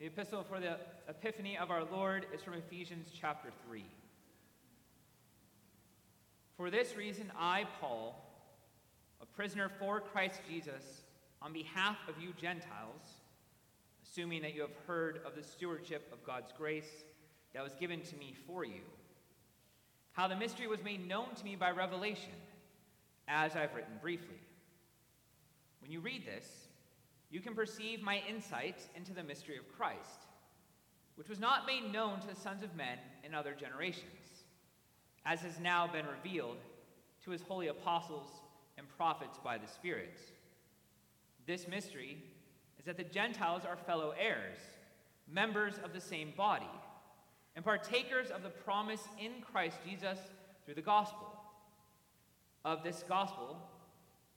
The epistle for the Epiphany of our Lord is from Ephesians chapter 3. For this reason, I, Paul, a prisoner for Christ Jesus, on behalf of you Gentiles, assuming that you have heard of the stewardship of God's grace that was given to me for you, how the mystery was made known to me by revelation, as I've written briefly. When you read this, you can perceive my insight into the mystery of Christ, which was not made known to the sons of men in other generations, as has now been revealed to his holy apostles and prophets by the Spirit. This mystery is that the Gentiles are fellow heirs, members of the same body, and partakers of the promise in Christ Jesus through the gospel. Of this gospel,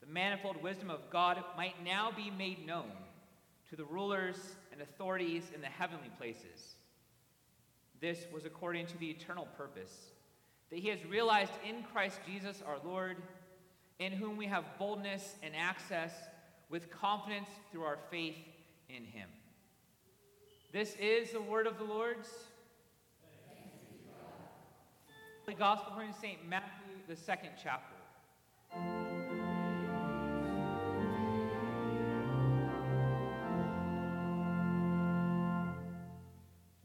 the manifold wisdom of God might now be made known to the rulers and authorities in the heavenly places. This was according to the eternal purpose that he has realized in Christ Jesus our Lord, in whom we have boldness and access with confidence through our faith in him. This is the word of the Lord's. The Gospel according to St. Matthew, the second chapter.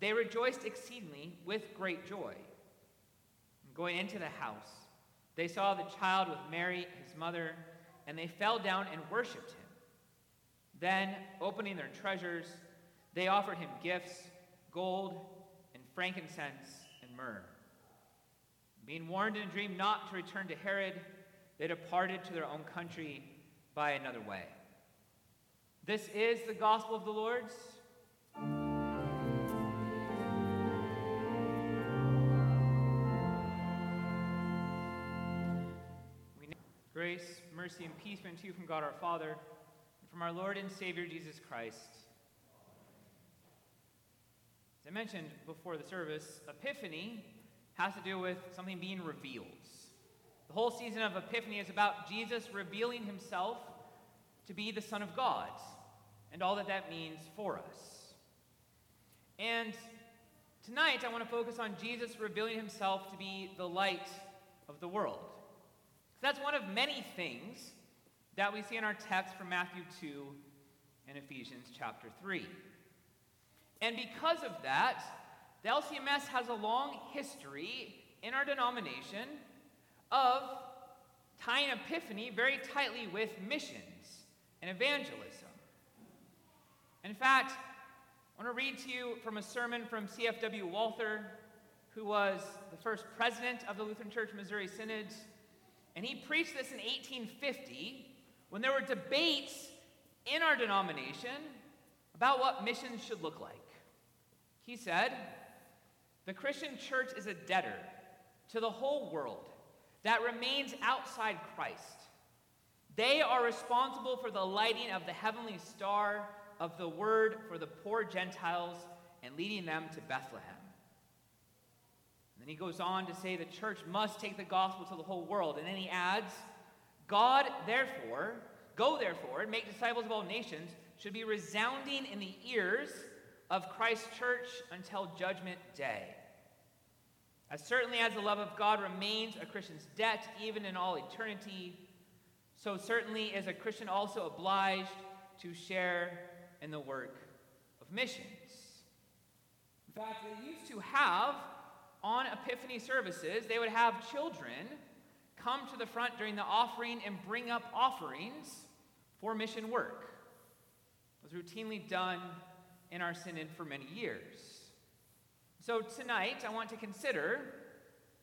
they rejoiced exceedingly with great joy. Going into the house, they saw the child with Mary, his mother, and they fell down and worshipped him. Then, opening their treasures, they offered him gifts gold and frankincense and myrrh. Being warned in a dream not to return to Herod, they departed to their own country by another way. This is the gospel of the Lord's. Mercy, and peace be unto you from God our Father, and from our Lord and Savior Jesus Christ. As I mentioned before the service, Epiphany has to do with something being revealed. The whole season of Epiphany is about Jesus revealing himself to be the Son of God and all that that means for us. And tonight I want to focus on Jesus revealing himself to be the light of the world. That's one of many things that we see in our text from Matthew 2 and Ephesians chapter 3. And because of that, the LCMS has a long history in our denomination of tying Epiphany very tightly with missions and evangelism. In fact, I want to read to you from a sermon from C.F.W. Walther, who was the first president of the Lutheran Church Missouri Synod. And he preached this in 1850 when there were debates in our denomination about what missions should look like. He said, The Christian church is a debtor to the whole world that remains outside Christ. They are responsible for the lighting of the heavenly star of the word for the poor Gentiles and leading them to Bethlehem. Then he goes on to say the church must take the gospel to the whole world. And then he adds, God, therefore, go therefore and make disciples of all nations, should be resounding in the ears of Christ's church until judgment day. As certainly as the love of God remains a Christian's debt even in all eternity, so certainly is a Christian also obliged to share in the work of missions. In fact, they used to have on Epiphany services, they would have children come to the front during the offering and bring up offerings for mission work. It was routinely done in our synod for many years. So tonight, I want to consider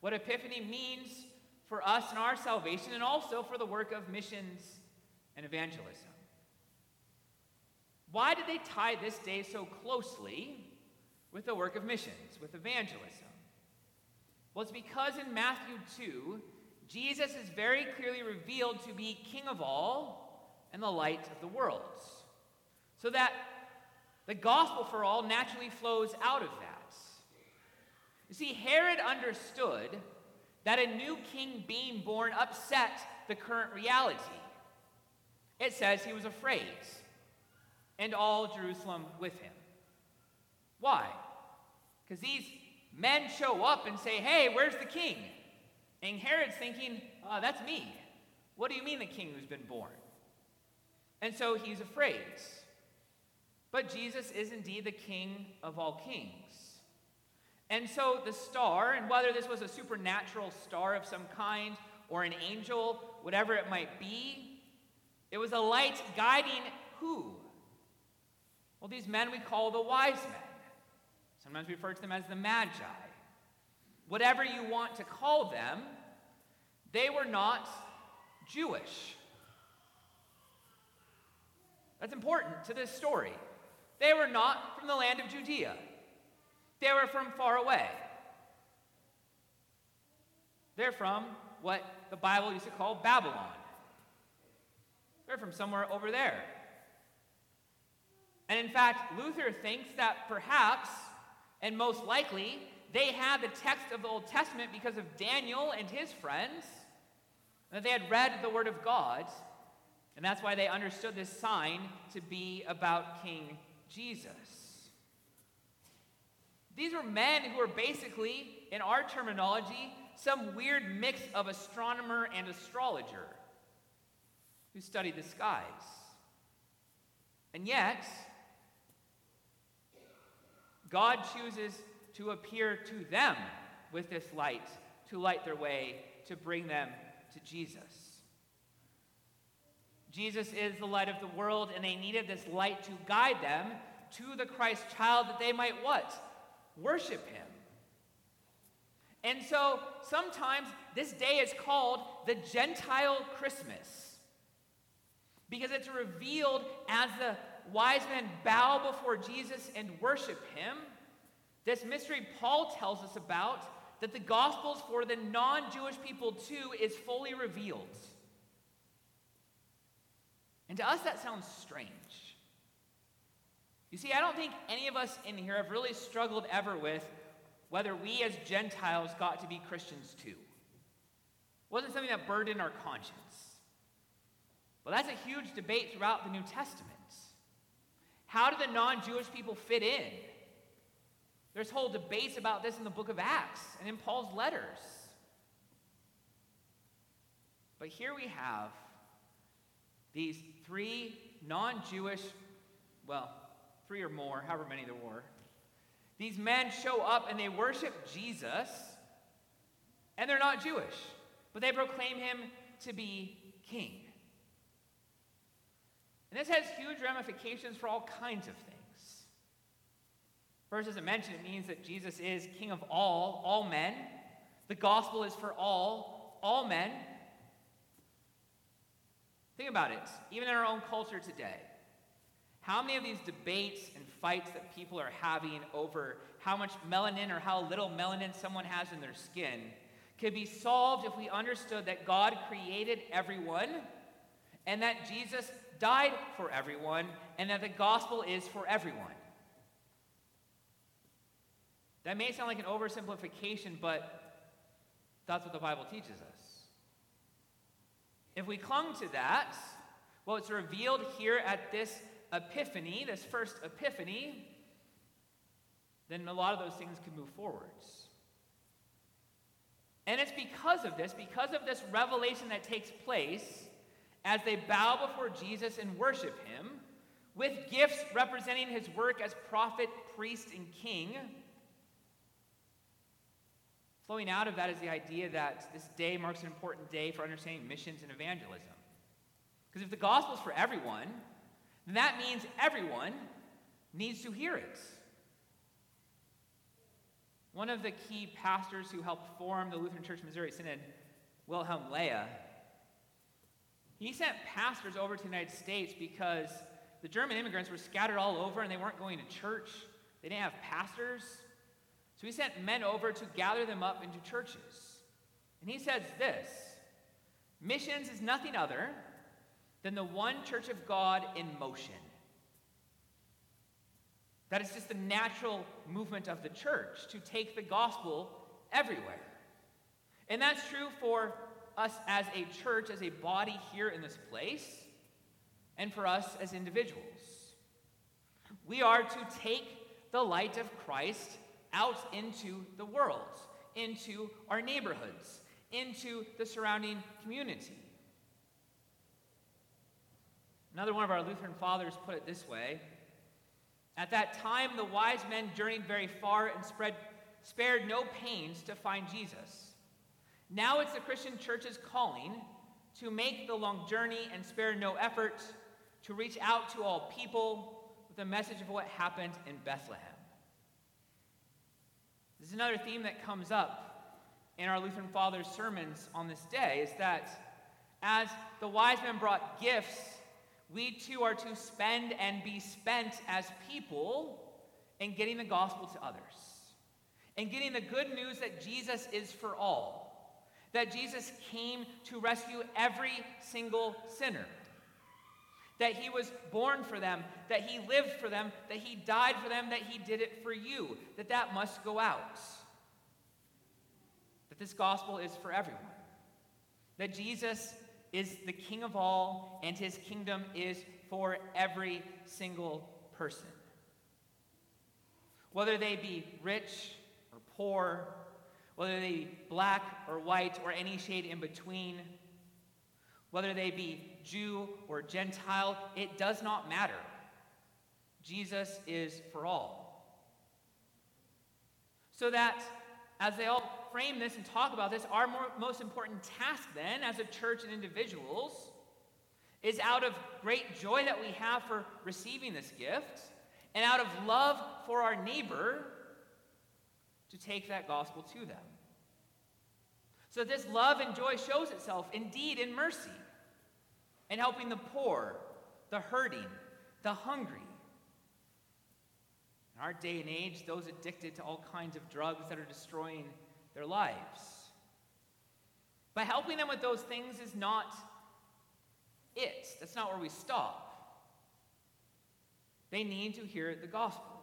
what Epiphany means for us and our salvation and also for the work of missions and evangelism. Why did they tie this day so closely with the work of missions, with evangelism? It's because in Matthew 2, Jesus is very clearly revealed to be King of all and the light of the world. So that the gospel for all naturally flows out of that. You see, Herod understood that a new king being born upset the current reality. It says he was afraid and all Jerusalem with him. Why? Because these men show up and say, Hey, where's the king? And Herod's thinking, oh, That's me. What do you mean the king who's been born? And so he's afraid. But Jesus is indeed the king of all kings. And so the star, and whether this was a supernatural star of some kind or an angel, whatever it might be, it was a light guiding who? Well, these men we call the wise men. Sometimes we refer to them as the magi. Whatever you want to call them, they were not Jewish. That's important to this story. They were not from the land of Judea, they were from far away. They're from what the Bible used to call Babylon. They're from somewhere over there. And in fact, Luther thinks that perhaps, and most likely, they had the text of the Old Testament because of Daniel and his friends, that they had read the Word of God, and that's why they understood this sign to be about King Jesus. These were men who were basically, in our terminology, some weird mix of astronomer and astrologer who studied the skies. And yet, God chooses to appear to them with this light, to light their way, to bring them to Jesus. Jesus is the light of the world, and they needed this light to guide them to the Christ child that they might what? Worship him. And so sometimes this day is called the Gentile Christmas because it's revealed as the wise men bow before Jesus and worship him, this mystery Paul tells us about, that the Gospels for the non Jewish people too is fully revealed. And to us, that sounds strange. You see, I don't think any of us in here have really struggled ever with whether we as Gentiles got to be Christians too. It wasn't something that burdened our conscience. Well, that's a huge debate throughout the New Testament. How do the non Jewish people fit in? There's whole debates about this in the book of Acts and in Paul's letters. But here we have these three non Jewish, well, three or more, however many there were. These men show up and they worship Jesus, and they're not Jewish, but they proclaim him to be king. And this has huge ramifications for all kinds of things. First, as I mentioned, it means that Jesus is King of all, all men. The gospel is for all, all men. Think about it, even in our own culture today. How many of these debates and fights that people are having over how much melanin or how little melanin someone has in their skin could be solved if we understood that God created everyone and that Jesus died for everyone and that the gospel is for everyone? That may sound like an oversimplification, but that's what the Bible teaches us. If we clung to that, well, it's revealed here at this epiphany, this first epiphany, then a lot of those things can move forwards. And it's because of this, because of this revelation that takes place as they bow before Jesus and worship him, with gifts representing his work as prophet, priest, and king. Flowing out of that is the idea that this day marks an important day for understanding missions and evangelism. Because if the gospel is for everyone, then that means everyone needs to hear it. One of the key pastors who helped form the Lutheran Church Missouri Synod, Wilhelm Löhe, he sent pastors over to the United States because the German immigrants were scattered all over and they weren't going to church. They didn't have pastors. So he sent men over to gather them up into churches. And he says this Missions is nothing other than the one church of God in motion. That is just the natural movement of the church to take the gospel everywhere. And that's true for us as a church, as a body here in this place, and for us as individuals. We are to take the light of Christ out into the world, into our neighborhoods, into the surrounding community. Another one of our Lutheran fathers put it this way At that time, the wise men journeyed very far and spread, spared no pains to find Jesus. Now it's the Christian church's calling to make the long journey and spare no effort to reach out to all people with a message of what happened in Bethlehem. This is another theme that comes up in our Lutheran Fathers' sermons on this day is that as the wise men brought gifts we too are to spend and be spent as people in getting the gospel to others and getting the good news that Jesus is for all, that Jesus came to rescue every single sinner, that he was born for them, that he lived for them, that he died for them, that he did it for you, that that must go out. That this gospel is for everyone. That Jesus is the king of all, and his kingdom is for every single person. Whether they be rich or poor, whether they be black or white or any shade in between, whether they be Jew or Gentile, it does not matter. Jesus is for all. So that as they all frame this and talk about this, our more, most important task then, as a church and individuals, is out of great joy that we have for receiving this gift and out of love for our neighbor to take that gospel to them. So this love and joy shows itself indeed in mercy and helping the poor, the hurting, the hungry, in our day and age, those addicted to all kinds of drugs that are destroying their lives. But helping them with those things is not it. That's not where we stop. They need to hear the gospel.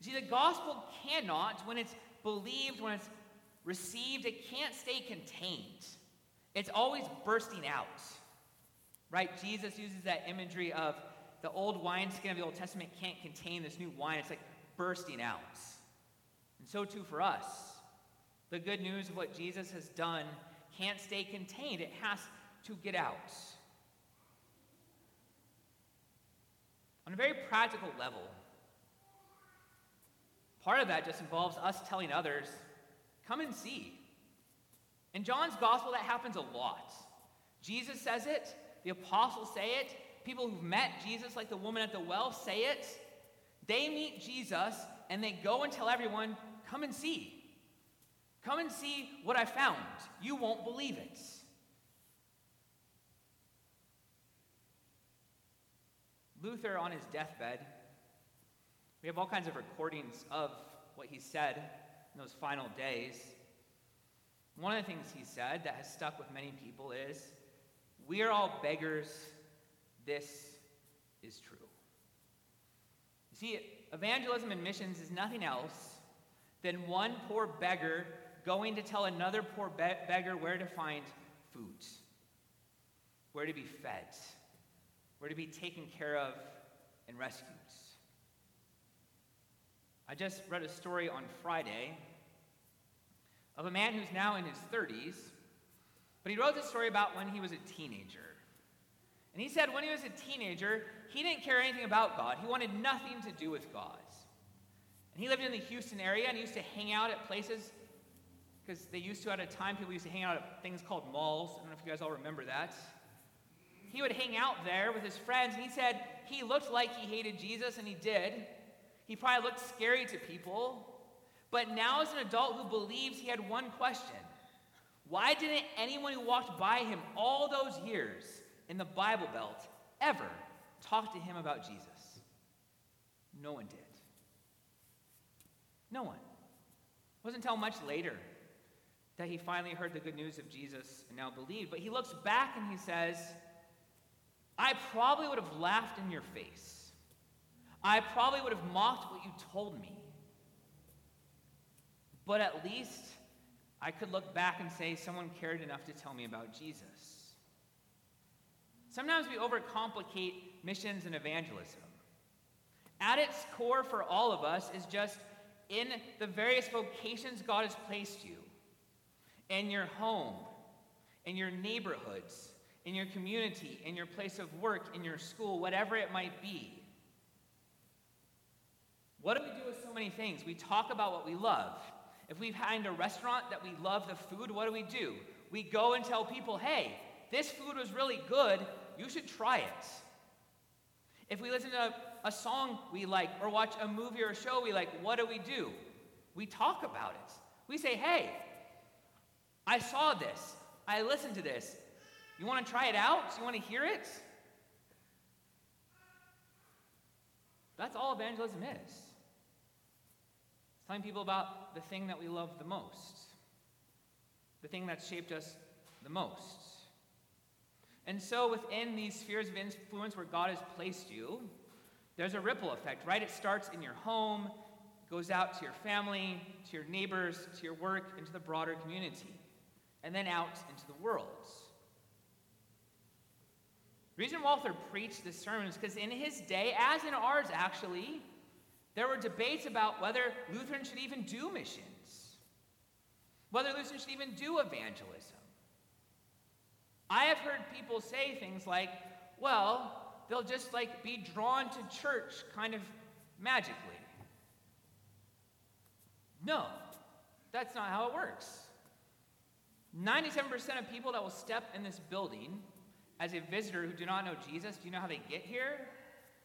See, the gospel cannot, when it's believed, when it's received, it can't stay contained. It's always bursting out. Right? Jesus uses that imagery of the old wineskin of the Old Testament can't contain this new wine. It's like bursting out. And so too for us. The good news of what Jesus has done can't stay contained, it has to get out. On a very practical level, part of that just involves us telling others, come and see. In John's gospel, that happens a lot. Jesus says it, the apostles say it, people who've met Jesus, like the woman at the well, say it. They meet Jesus and they go and tell everyone, Come and see. Come and see what I found. You won't believe it. Luther, on his deathbed, we have all kinds of recordings of what he said in those final days. One of the things he said that has stuck with many people is We are all beggars. This is true. You see, evangelism and missions is nothing else than one poor beggar going to tell another poor be- beggar where to find food, where to be fed, where to be taken care of and rescued. I just read a story on Friday of a man who's now in his 30s, but he wrote this story about when he was a teenager. And he said when he was a teenager, he didn't care anything about God. He wanted nothing to do with God. And he lived in the Houston area and he used to hang out at places because they used to at a time people used to hang out at things called malls. I don't know if you guys all remember that. He would hang out there with his friends and he said he looked like he hated Jesus and he did. He probably looked scary to people. But now, as an adult who believes, he had one question Why didn't anyone who walked by him all those years in the Bible Belt ever talk to him about Jesus? No one did. No one. It wasn't until much later that he finally heard the good news of Jesus and now believed. But he looks back and he says, I probably would have laughed in your face. I probably would have mocked what you told me. But at least I could look back and say someone cared enough to tell me about Jesus. Sometimes we overcomplicate missions and evangelism. At its core for all of us is just in the various vocations God has placed you in your home, in your neighborhoods, in your community, in your place of work, in your school, whatever it might be. What do we do with so many things? We talk about what we love. If we find a restaurant that we love the food, what do we do? We go and tell people, hey, this food was really good. You should try it. If we listen to a song we like or watch a movie or a show we like, what do we do? We talk about it. We say, hey, I saw this. I listened to this. You want to try it out? Do you want to hear it? That's all evangelism is. Telling people about the thing that we love the most, the thing that's shaped us the most. And so, within these spheres of influence where God has placed you, there's a ripple effect, right? It starts in your home, goes out to your family, to your neighbors, to your work, into the broader community, and then out into the world. The reason Walther preached this sermon is because in his day, as in ours actually, there were debates about whether Lutherans should even do missions, whether Lutherans should even do evangelism. I have heard people say things like, well, they'll just like be drawn to church kind of magically. No, that's not how it works. 97% of people that will step in this building as a visitor who do not know Jesus, do you know how they get here?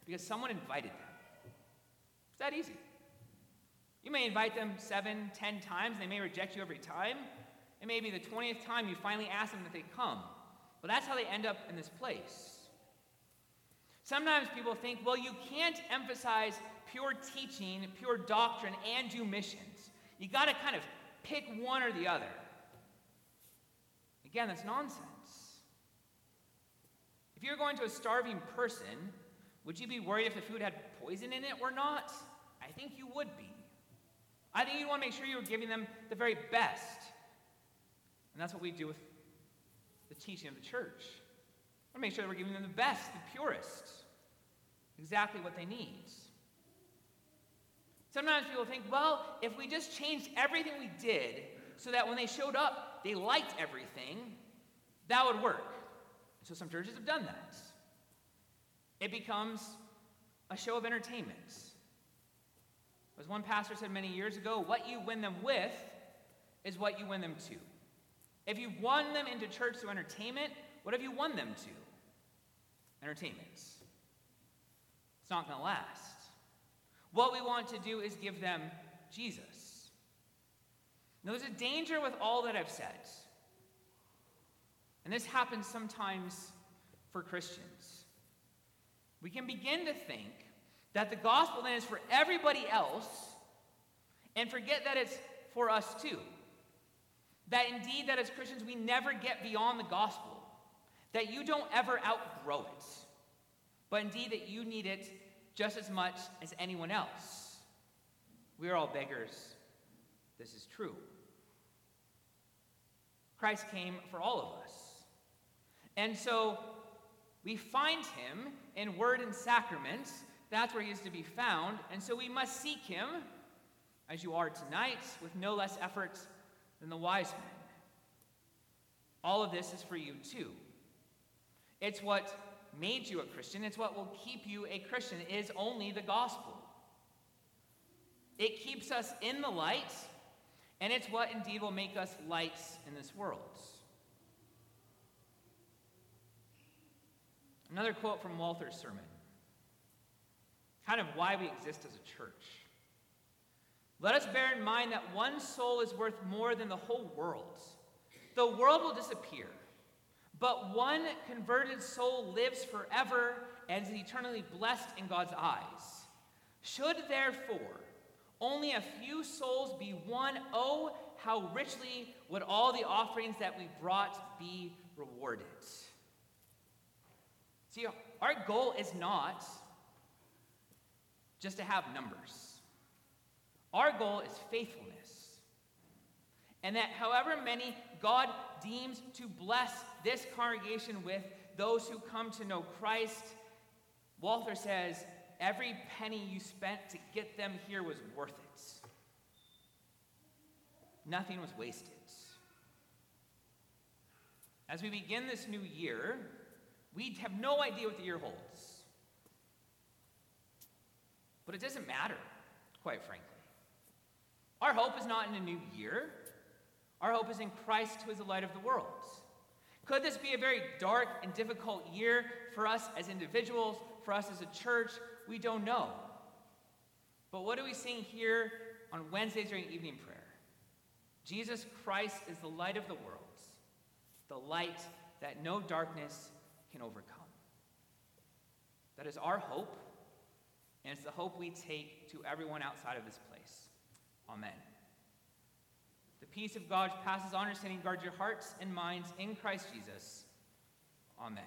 Because someone invited them. That easy. You may invite them seven, ten times, they may reject you every time. It may be the 20th time you finally ask them that they come. But that's how they end up in this place. Sometimes people think, well, you can't emphasize pure teaching, pure doctrine, and do missions. You got to kind of pick one or the other. Again, that's nonsense. If you're going to a starving person, would you be worried if the food had poison in it or not? I think you would be. I think you'd want to make sure you were giving them the very best. And that's what we do with the teaching of the church. I want to make sure that we're giving them the best, the purest, exactly what they need. Sometimes people think, well, if we just changed everything we did so that when they showed up, they liked everything, that would work. So some churches have done that. It becomes a show of entertainment. As one pastor said many years ago, what you win them with is what you win them to. If you won them into church through entertainment, what have you won them to? Entertainment. It's not going to last. What we want to do is give them Jesus. Now, there's a danger with all that I've said. And this happens sometimes for Christians. We can begin to think that the gospel then is for everybody else and forget that it's for us too. That indeed, that as Christians, we never get beyond the gospel. That you don't ever outgrow it. But indeed, that you need it just as much as anyone else. We are all beggars. This is true. Christ came for all of us. And so we find him in word and sacrament. That's where he is to be found. And so we must seek him, as you are tonight, with no less effort than the wise men. All of this is for you too. It's what made you a Christian, it's what will keep you a Christian, it is only the gospel. It keeps us in the light, and it's what indeed will make us lights in this world. Another quote from Walther's sermon kind of why we exist as a church. Let us bear in mind that one soul is worth more than the whole world. The world will disappear, but one converted soul lives forever and is eternally blessed in God's eyes. Should therefore only a few souls be won, oh, how richly would all the offerings that we brought be rewarded. See, our goal is not just to have numbers. Our goal is faithfulness. And that however many God deems to bless this congregation with, those who come to know Christ, Walther says, every penny you spent to get them here was worth it. Nothing was wasted. As we begin this new year, we have no idea what the year holds. But it doesn't matter, quite frankly. Our hope is not in a new year. Our hope is in Christ, who is the light of the world. Could this be a very dark and difficult year for us as individuals, for us as a church? We don't know. But what do we sing here on Wednesdays during evening prayer? Jesus Christ is the light of the world, the light that no darkness can overcome. That is our hope, and it's the hope we take to everyone outside of this place. Amen. The peace of God passes understanding guard your hearts and minds in Christ Jesus. Amen.